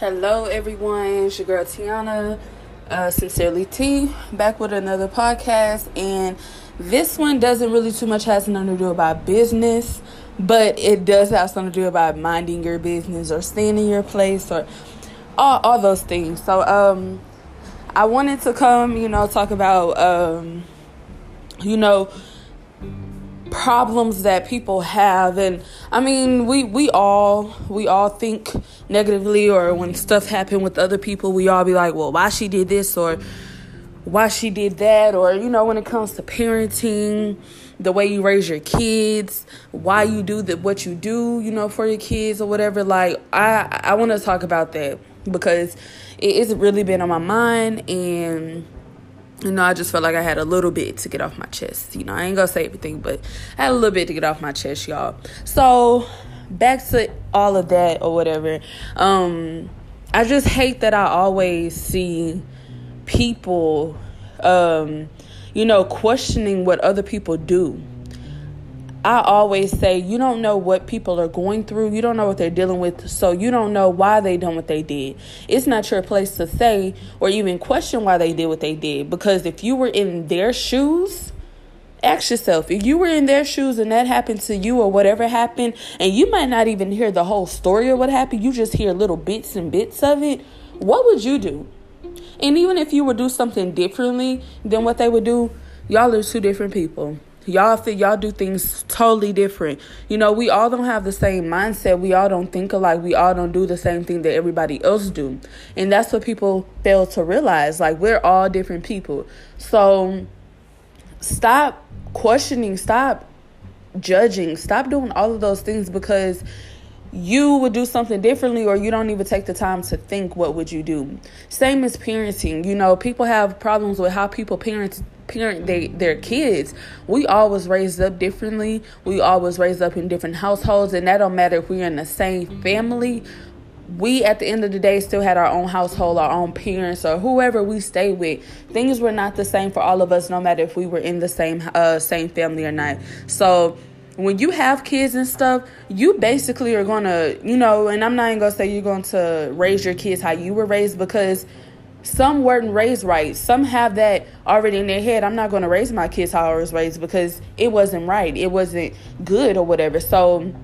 Hello, everyone. It's your girl Tiana, uh, sincerely T, back with another podcast. And this one doesn't really too much has nothing to do about business, but it does have something to do about minding your business or staying in your place or all, all those things. So, um, I wanted to come, you know, talk about, um, you know, problems that people have. And i mean we we all we all think negatively or when stuff happen with other people we all be like well why she did this or why she did that? Or you know when it comes to parenting the way you raise your kids why you do the what you do you know for your kids or whatever. Like i i want to talk about that because it, it's really been on my mind and you know, I just felt like I had a little bit to get off my chest. You know, I ain't gonna say everything, but I had a little bit to get off my chest, y'all. So back to all of that or whatever. Um, I just hate that I always see people, um, you know, questioning what other people do I always say you don't know what people are going through. You don't know what they're dealing with. So you don't know why they done what they did. It's not your place to say or even question why they did what they did. Because if you were in their shoes, ask yourself if you were in their shoes and that happened to you or whatever happened, and you might not even hear the whole story of what happened, you just hear little bits and bits of it, what would you do? And even if you would do something differently than what they would do, y'all are two different people. Y'all y'all do things totally different. You know, we all don't have the same mindset. We all don't think alike. We all don't do the same thing that everybody else do. And that's what people fail to realize. Like we're all different people. So stop questioning, stop judging, stop doing all of those things because you would do something differently or you don't even take the time to think what would you do same as parenting you know people have problems with how people parent parent they, their kids. We always raised up differently. We always raised up in different households and that don't matter if we're in the same family. We at the end of the day still had our own household our own parents or whoever we stay with. Things were not the same for all of us no matter if we were in the same uh, same family or not. So when you have kids and stuff, you basically are gonna, you know, and I'm not even gonna say you're going to raise your kids how you were raised because some weren't raised right. Some have that already in their head. I'm not going to raise my kids how I was raised because it wasn't right. It wasn't good or whatever. So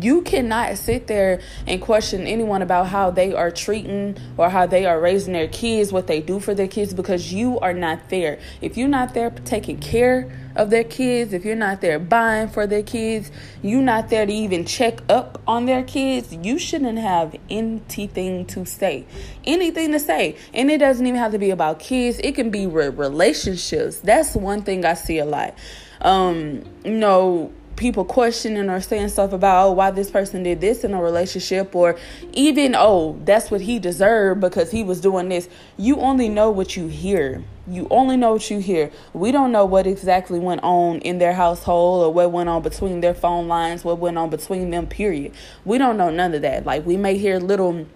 you cannot sit there and question anyone about how they are treating or how they are raising their kids, what they do for their kids, because you are not there. If you're not there taking care of their kids, if you're not there buying for their kids, you're not there to even check up on their kids, you shouldn't have anything to say. Anything to say. And it doesn't even have to be about kids, it can be relationships. That's one thing I see a lot. Um, you know, people questioning or saying stuff about oh why this person did this in a relationship or even oh that's what he deserved because he was doing this. You only know what you hear. You only know what you hear. We don't know what exactly went on in their household or what went on between their phone lines what went on between them period. We don't know none of that. Like we may hear little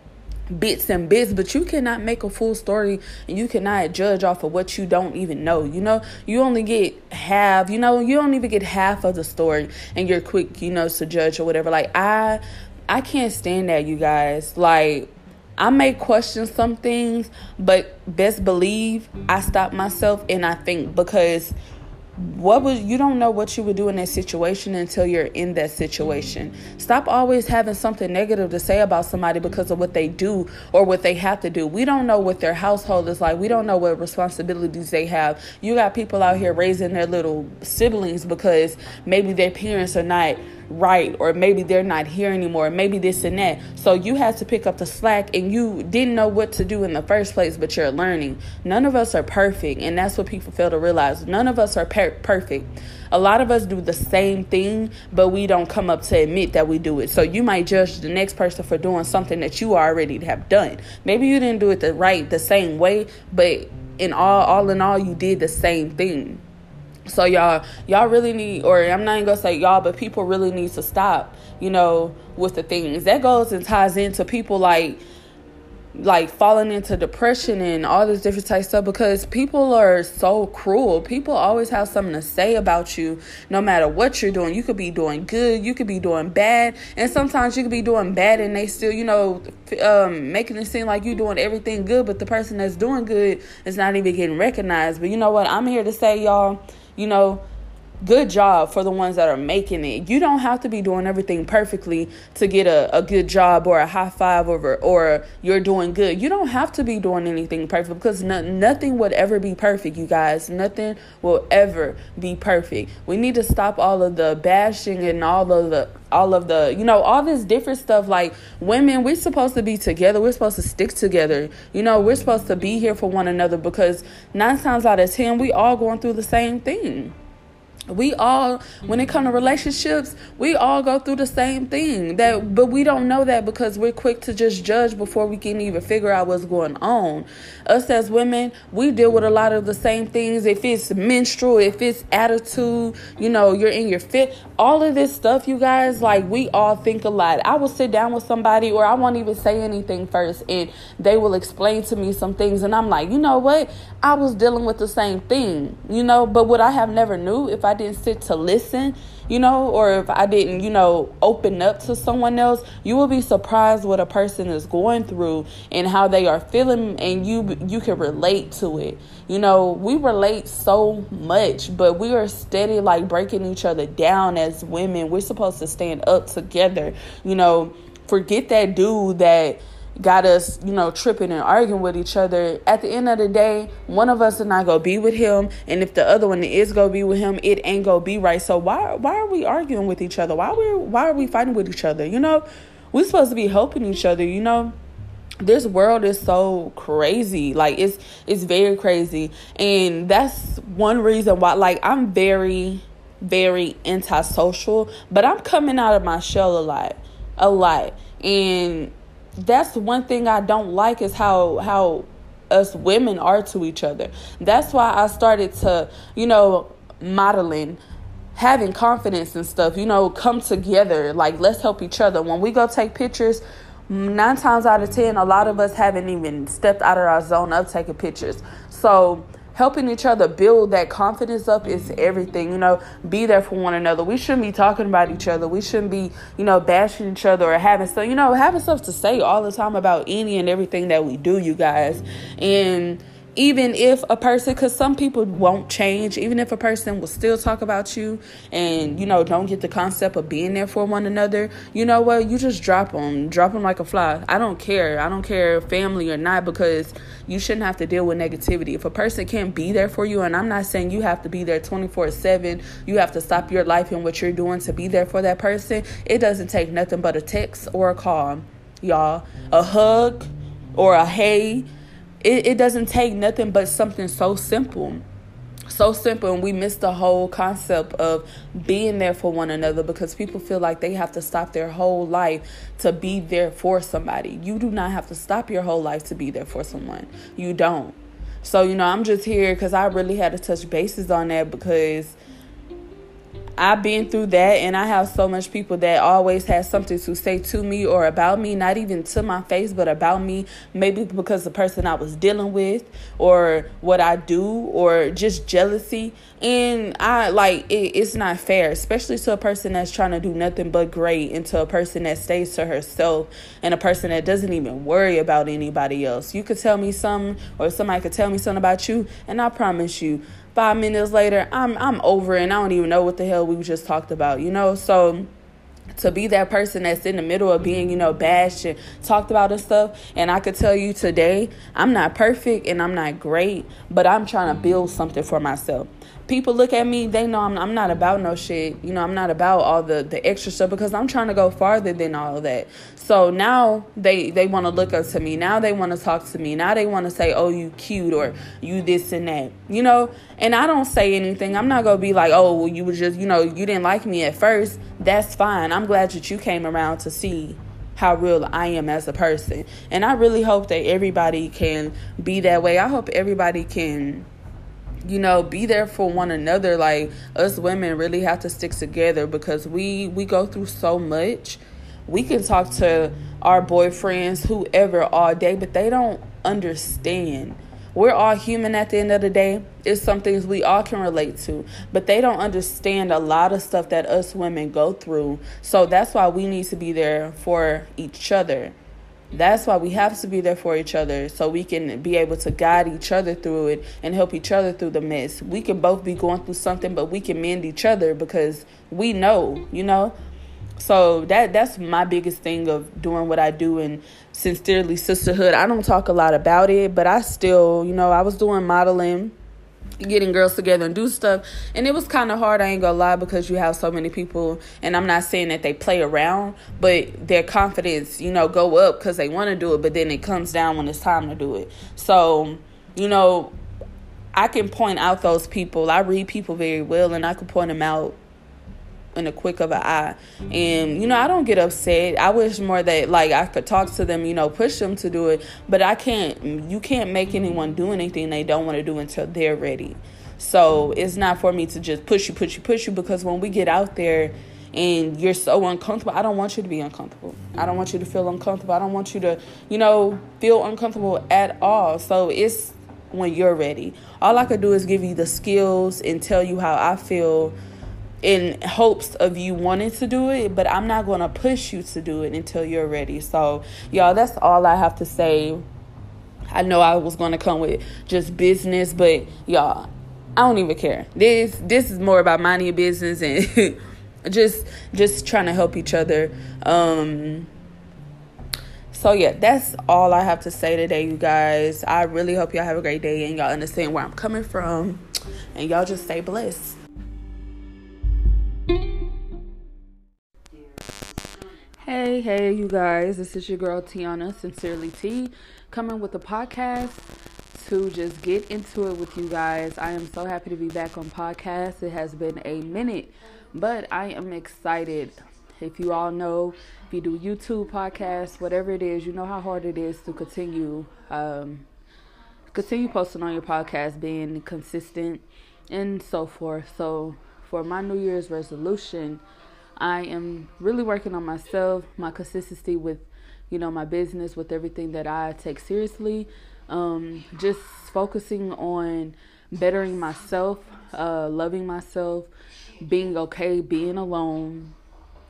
bits and bits, but you cannot make a full story and you cannot judge off of what you don't even know. You know, you only get half, you know, you don't even get half of the story and you're quick, you know, to judge or whatever. Like I I can't stand that, you guys. Like I may question some things, but best believe I stop myself and I think because what would you don't know what you would do in that situation until you're in that situation. Stop always having something negative to say about somebody because of what they do or what they have to do. We don't know what their household is like. We don't know what responsibilities they have. You got people out here raising their little siblings because maybe their parents are not right or maybe they're not here anymore maybe this and that. So you had to pick up the slack and you didn't know what to do in the first place but you're learning. None of us are perfect and that's what people fail to realize. None of us are per- perfect. A lot of us do the same thing but we don't come up to admit that we do it. So you might judge the next person for doing something that you already have done. Maybe you didn't do it the right the same way but in all all in all you did the same thing so y'all, y'all really need, or I'm not even gonna say y'all, but people really need to stop, you know, with the things that goes and ties into people like like falling into depression and all this different type stuff because people are so cruel. People always have something to say about you no matter what you're doing. You could be doing good, you could be doing bad, and sometimes you could be doing bad and they still, you know, um, making it seem like you're doing everything good, but the person that's doing good is not even getting recognized. But you know what? I'm here to say, y'all, you know, good job for the ones that are making it. You don't have to be doing everything perfectly to get a, a good job or a high five or, or you're doing good. You don't have to be doing anything perfect because no, nothing would ever be perfect, you guys. Nothing will ever be perfect. We need to stop all of the bashing and all of the all of the you know all this different stuff like women we're supposed to be together we're supposed to stick together you know we're supposed to be here for one another because nine times out of ten we all going through the same thing we all when it comes to relationships we all go through the same thing that but we don't know that because we're quick to just judge before we can even figure out what's going on. Us as women we deal with a lot of the same things. If it's menstrual if it's attitude you know you're in your fit all of this stuff you guys like we all think a lot. I will sit down with somebody or i won't even say anything first and they will explain to me some things and i'm like you know what? I was dealing with the same thing you know but what i have never knew if i I didn't sit to listen, you know, or if I didn't, you know, open up to someone else, you will be surprised what a person is going through and how they are feeling and you you can relate to it. You know, we relate so much, but we are steady like breaking each other down as women. We're supposed to stand up together. You know, forget that dude that got us, you know, tripping and arguing with each other. At the end of the day, one of us is not gonna be with him, and if the other one is gonna be with him, it ain't gonna be right. So why why are we arguing with each other? Why we why are we fighting with each other? You know, we're supposed to be helping each other. You know, this world is so crazy. Like it's it's very crazy, and that's one reason why. Like I'm very very antisocial, but I'm coming out of my shell a lot, a lot, and that's one thing I don't like is how how us women are to each other. That's why I started to, you know, modeling having confidence and stuff, you know, come together. Like, let's help each other. When we go take pictures, nine times out of ten, a lot of us haven't even stepped out of our zone of taking pictures. So, helping each other build that confidence up is mm-hmm. everything. You know, be there for one another. We shouldn't be talking about each other. We shouldn't be, you know, bashing each other or having stuff, you know, having stuff to say all the time about any and everything that we do, you guys. And even if a person because some people won't change even if a person will still talk about you and you know don't get the concept of being there for one another you know what? You just drop them drop them like a fly. I don't care. I don't care family or not because you shouldn't have to deal with negativity. If a person can't be there for you and i'm not saying you have to be there 24 7 you have to stop your life and what you're doing to be there for that person it doesn't take nothing but a text or a call y'all. A hug or a hey it, it doesn't take nothing but something so simple. So simple and we miss the whole concept of being there for one another because people feel like they have to stop their whole life to be there for somebody. You do not have to stop your whole life to be there for someone. You don't. So you know i'm just here because i really had to touch bases on that because I've been through that, and I have so much people that always have something to say to me or about me, not even to my face, but about me. Maybe because the person I was dealing with, or what I do, or just jealousy. And I like it, it's not fair, especially to a person that's trying to do nothing but great, and to a person that stays to herself, and a person that doesn't even worry about anybody else. You could tell me something, or somebody could tell me something about you, and I promise you five minutes later, I'm I'm over and I don't even know what the hell we just talked about, you know? So to be that person that's in the middle of being, you know, bashed and talked about and stuff. And I could tell you today, I'm not perfect and I'm not great, but I'm trying to build something for myself people look at me, they know I'm, I'm not about no shit. You know, I'm not about all the, the extra stuff because I'm trying to go farther than all of that. So now they, they want to look up to me. Now they want to talk to me. Now they want to say, oh, you cute or you this and that. You know, and I don't say anything. I'm not going to be like, oh, well, you were just, you know, you didn't like me at first. That's fine. I'm glad that you came around to see how real I am as a person. And I really hope that everybody can be that way. I hope everybody can you know be there for one another like us women really have to stick together because we we go through so much we can talk to our boyfriends, whoever, all day, but they don't understand. We're all human at the end of the day. It's some things we all can relate to, but they don't understand a lot of stuff that us women go through. So that's why we need to be there for each other. That's why we have to be there for each other so we can be able to guide each other through it and help each other through the mess. We can both be going through something, but we can mend each other because we know, you know. So that that's my biggest thing of doing what I do and sincerely sisterhood. I don't talk a lot about it, but I still, you know, I was doing modeling getting girls together and do stuff. And it was kind of hard i ain't gonna lie because you have so many people and i'm not saying that they play around but their confidence you know go up because they want to do it but then it comes down when it's time to do it. So you know i can point out those people. I read people very well and i can point them out in a quick of an eye. And you know, I don't get upset. I wish more that like I could talk to them, you know, push them to do it. But I can't. You can't make anyone do anything they don't want to do until they're ready. So it's not for me to just push you, push you, push you. Because when we get out there and you're so uncomfortable, I don't want you to be uncomfortable. I don't want you to feel uncomfortable. I don't want you to, you know, feel uncomfortable at all. So it's when you're ready. All I could do is give you the skills and tell you how I feel in hopes of you wanting to do it, but I'm not going to push you to do it until you're ready. So, y'all, that's all I have to say. I know I was going to come with just business, but y'all, I don't even care. This this is more about minding your business and just just trying to help each other. Um so yeah, that's all I have to say today, you guys. I really hope y'all have a great day and y'all understand where I'm coming from. And y'all just stay blessed. Hey, hey, you guys. This is your girl Tiana, Sincerely T, coming with a podcast to just get into it with you guys. I am so happy to be back on podcast. It has been a minute, but I am excited. If you all know, if you do YouTube podcasts, whatever it is, you know how hard it is to continue um, continue posting on your podcast, being consistent and so forth. So, for my New Year's resolution, I am really working on myself, my consistency with, you know, my business, with everything that I take seriously. Um, just focusing on bettering myself, uh, loving myself, being okay, being alone,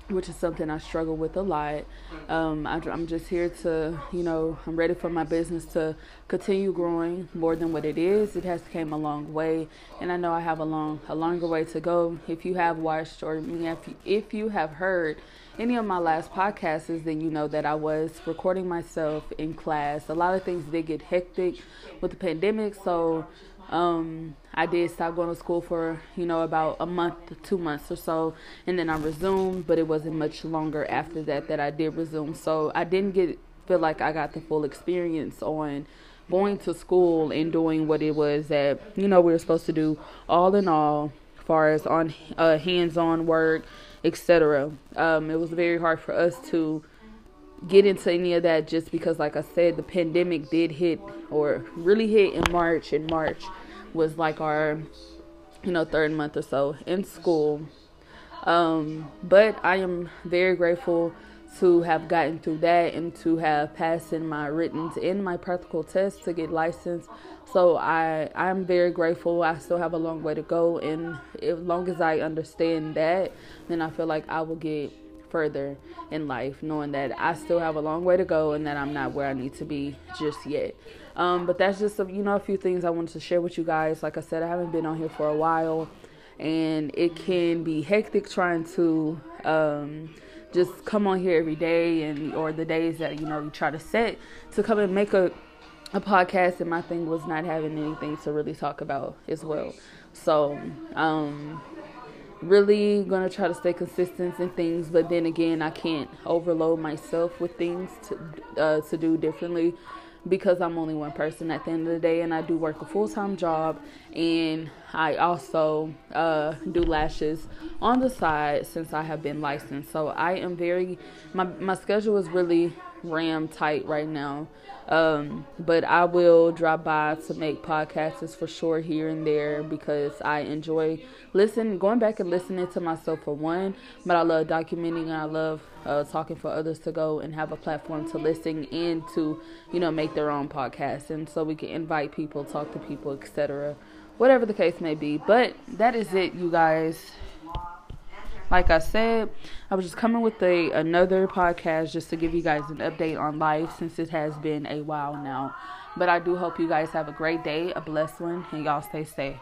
which is something I struggle with a lot. Um, I, am just here to, you know, I'm ready for my business to continue growing more than what it is. It has came a long way, and I know I have a long, a longer way to go. If you have watched or if if you have heard any of my last podcasts, then you know that I was recording myself in class. A lot of things did get hectic with the pandemic, so um, I did stop going to school for, you know, about a month, two months or so, and then I resumed, but it wasn't much longer after that that I did resume. So I didn't get feel like I got the full experience on going to school and doing what it was that, you know, we were supposed to do all in all, far as on uh, hands-on work, etc. Um, it was very hard for us to get into any of that just because like I said the pandemic did hit or really hit in March and March was like our you know third month or so in school. Um, but I am very grateful to have gotten through that and to have passed in my written and my practical test to get licensed. So I I'm very grateful. I still have a long way to go and as long as I understand that then I feel like I will get further in life, knowing that I still have a long way to go and that I'm not where I need to be just yet. Um, but that's just a, you know a few things I wanted to share with you guys. Like I said, I haven't been on here for a while, and it can be hectic trying to um, just come on here every day and or the days that you know you try to set to come and make a a podcast. And my thing was not having anything to really talk about as well. So um, really gonna try to stay consistent in things but then again i can't overload myself with things to uh, to do differently because i'm only one person at the end of the day and i do work a full-time job and I also uh, do lashes on the side since I have been licensed. So I am very my my schedule is really ram tight right now. Um, but I will drop by to make podcasts for sure here and there because I enjoy listening, going back and listening to myself for one. But I love documenting and I love uh, talking for others to go and have a platform to listen and to, you know, make their own podcast. And so we can invite people, talk to people, etc. Whatever the case may be. But that is it, you guys like I said, I was just coming with a another podcast just to give you guys an update on life since it has been a while now. But I do hope you guys have a great day, a blessed one, and y'all stay safe.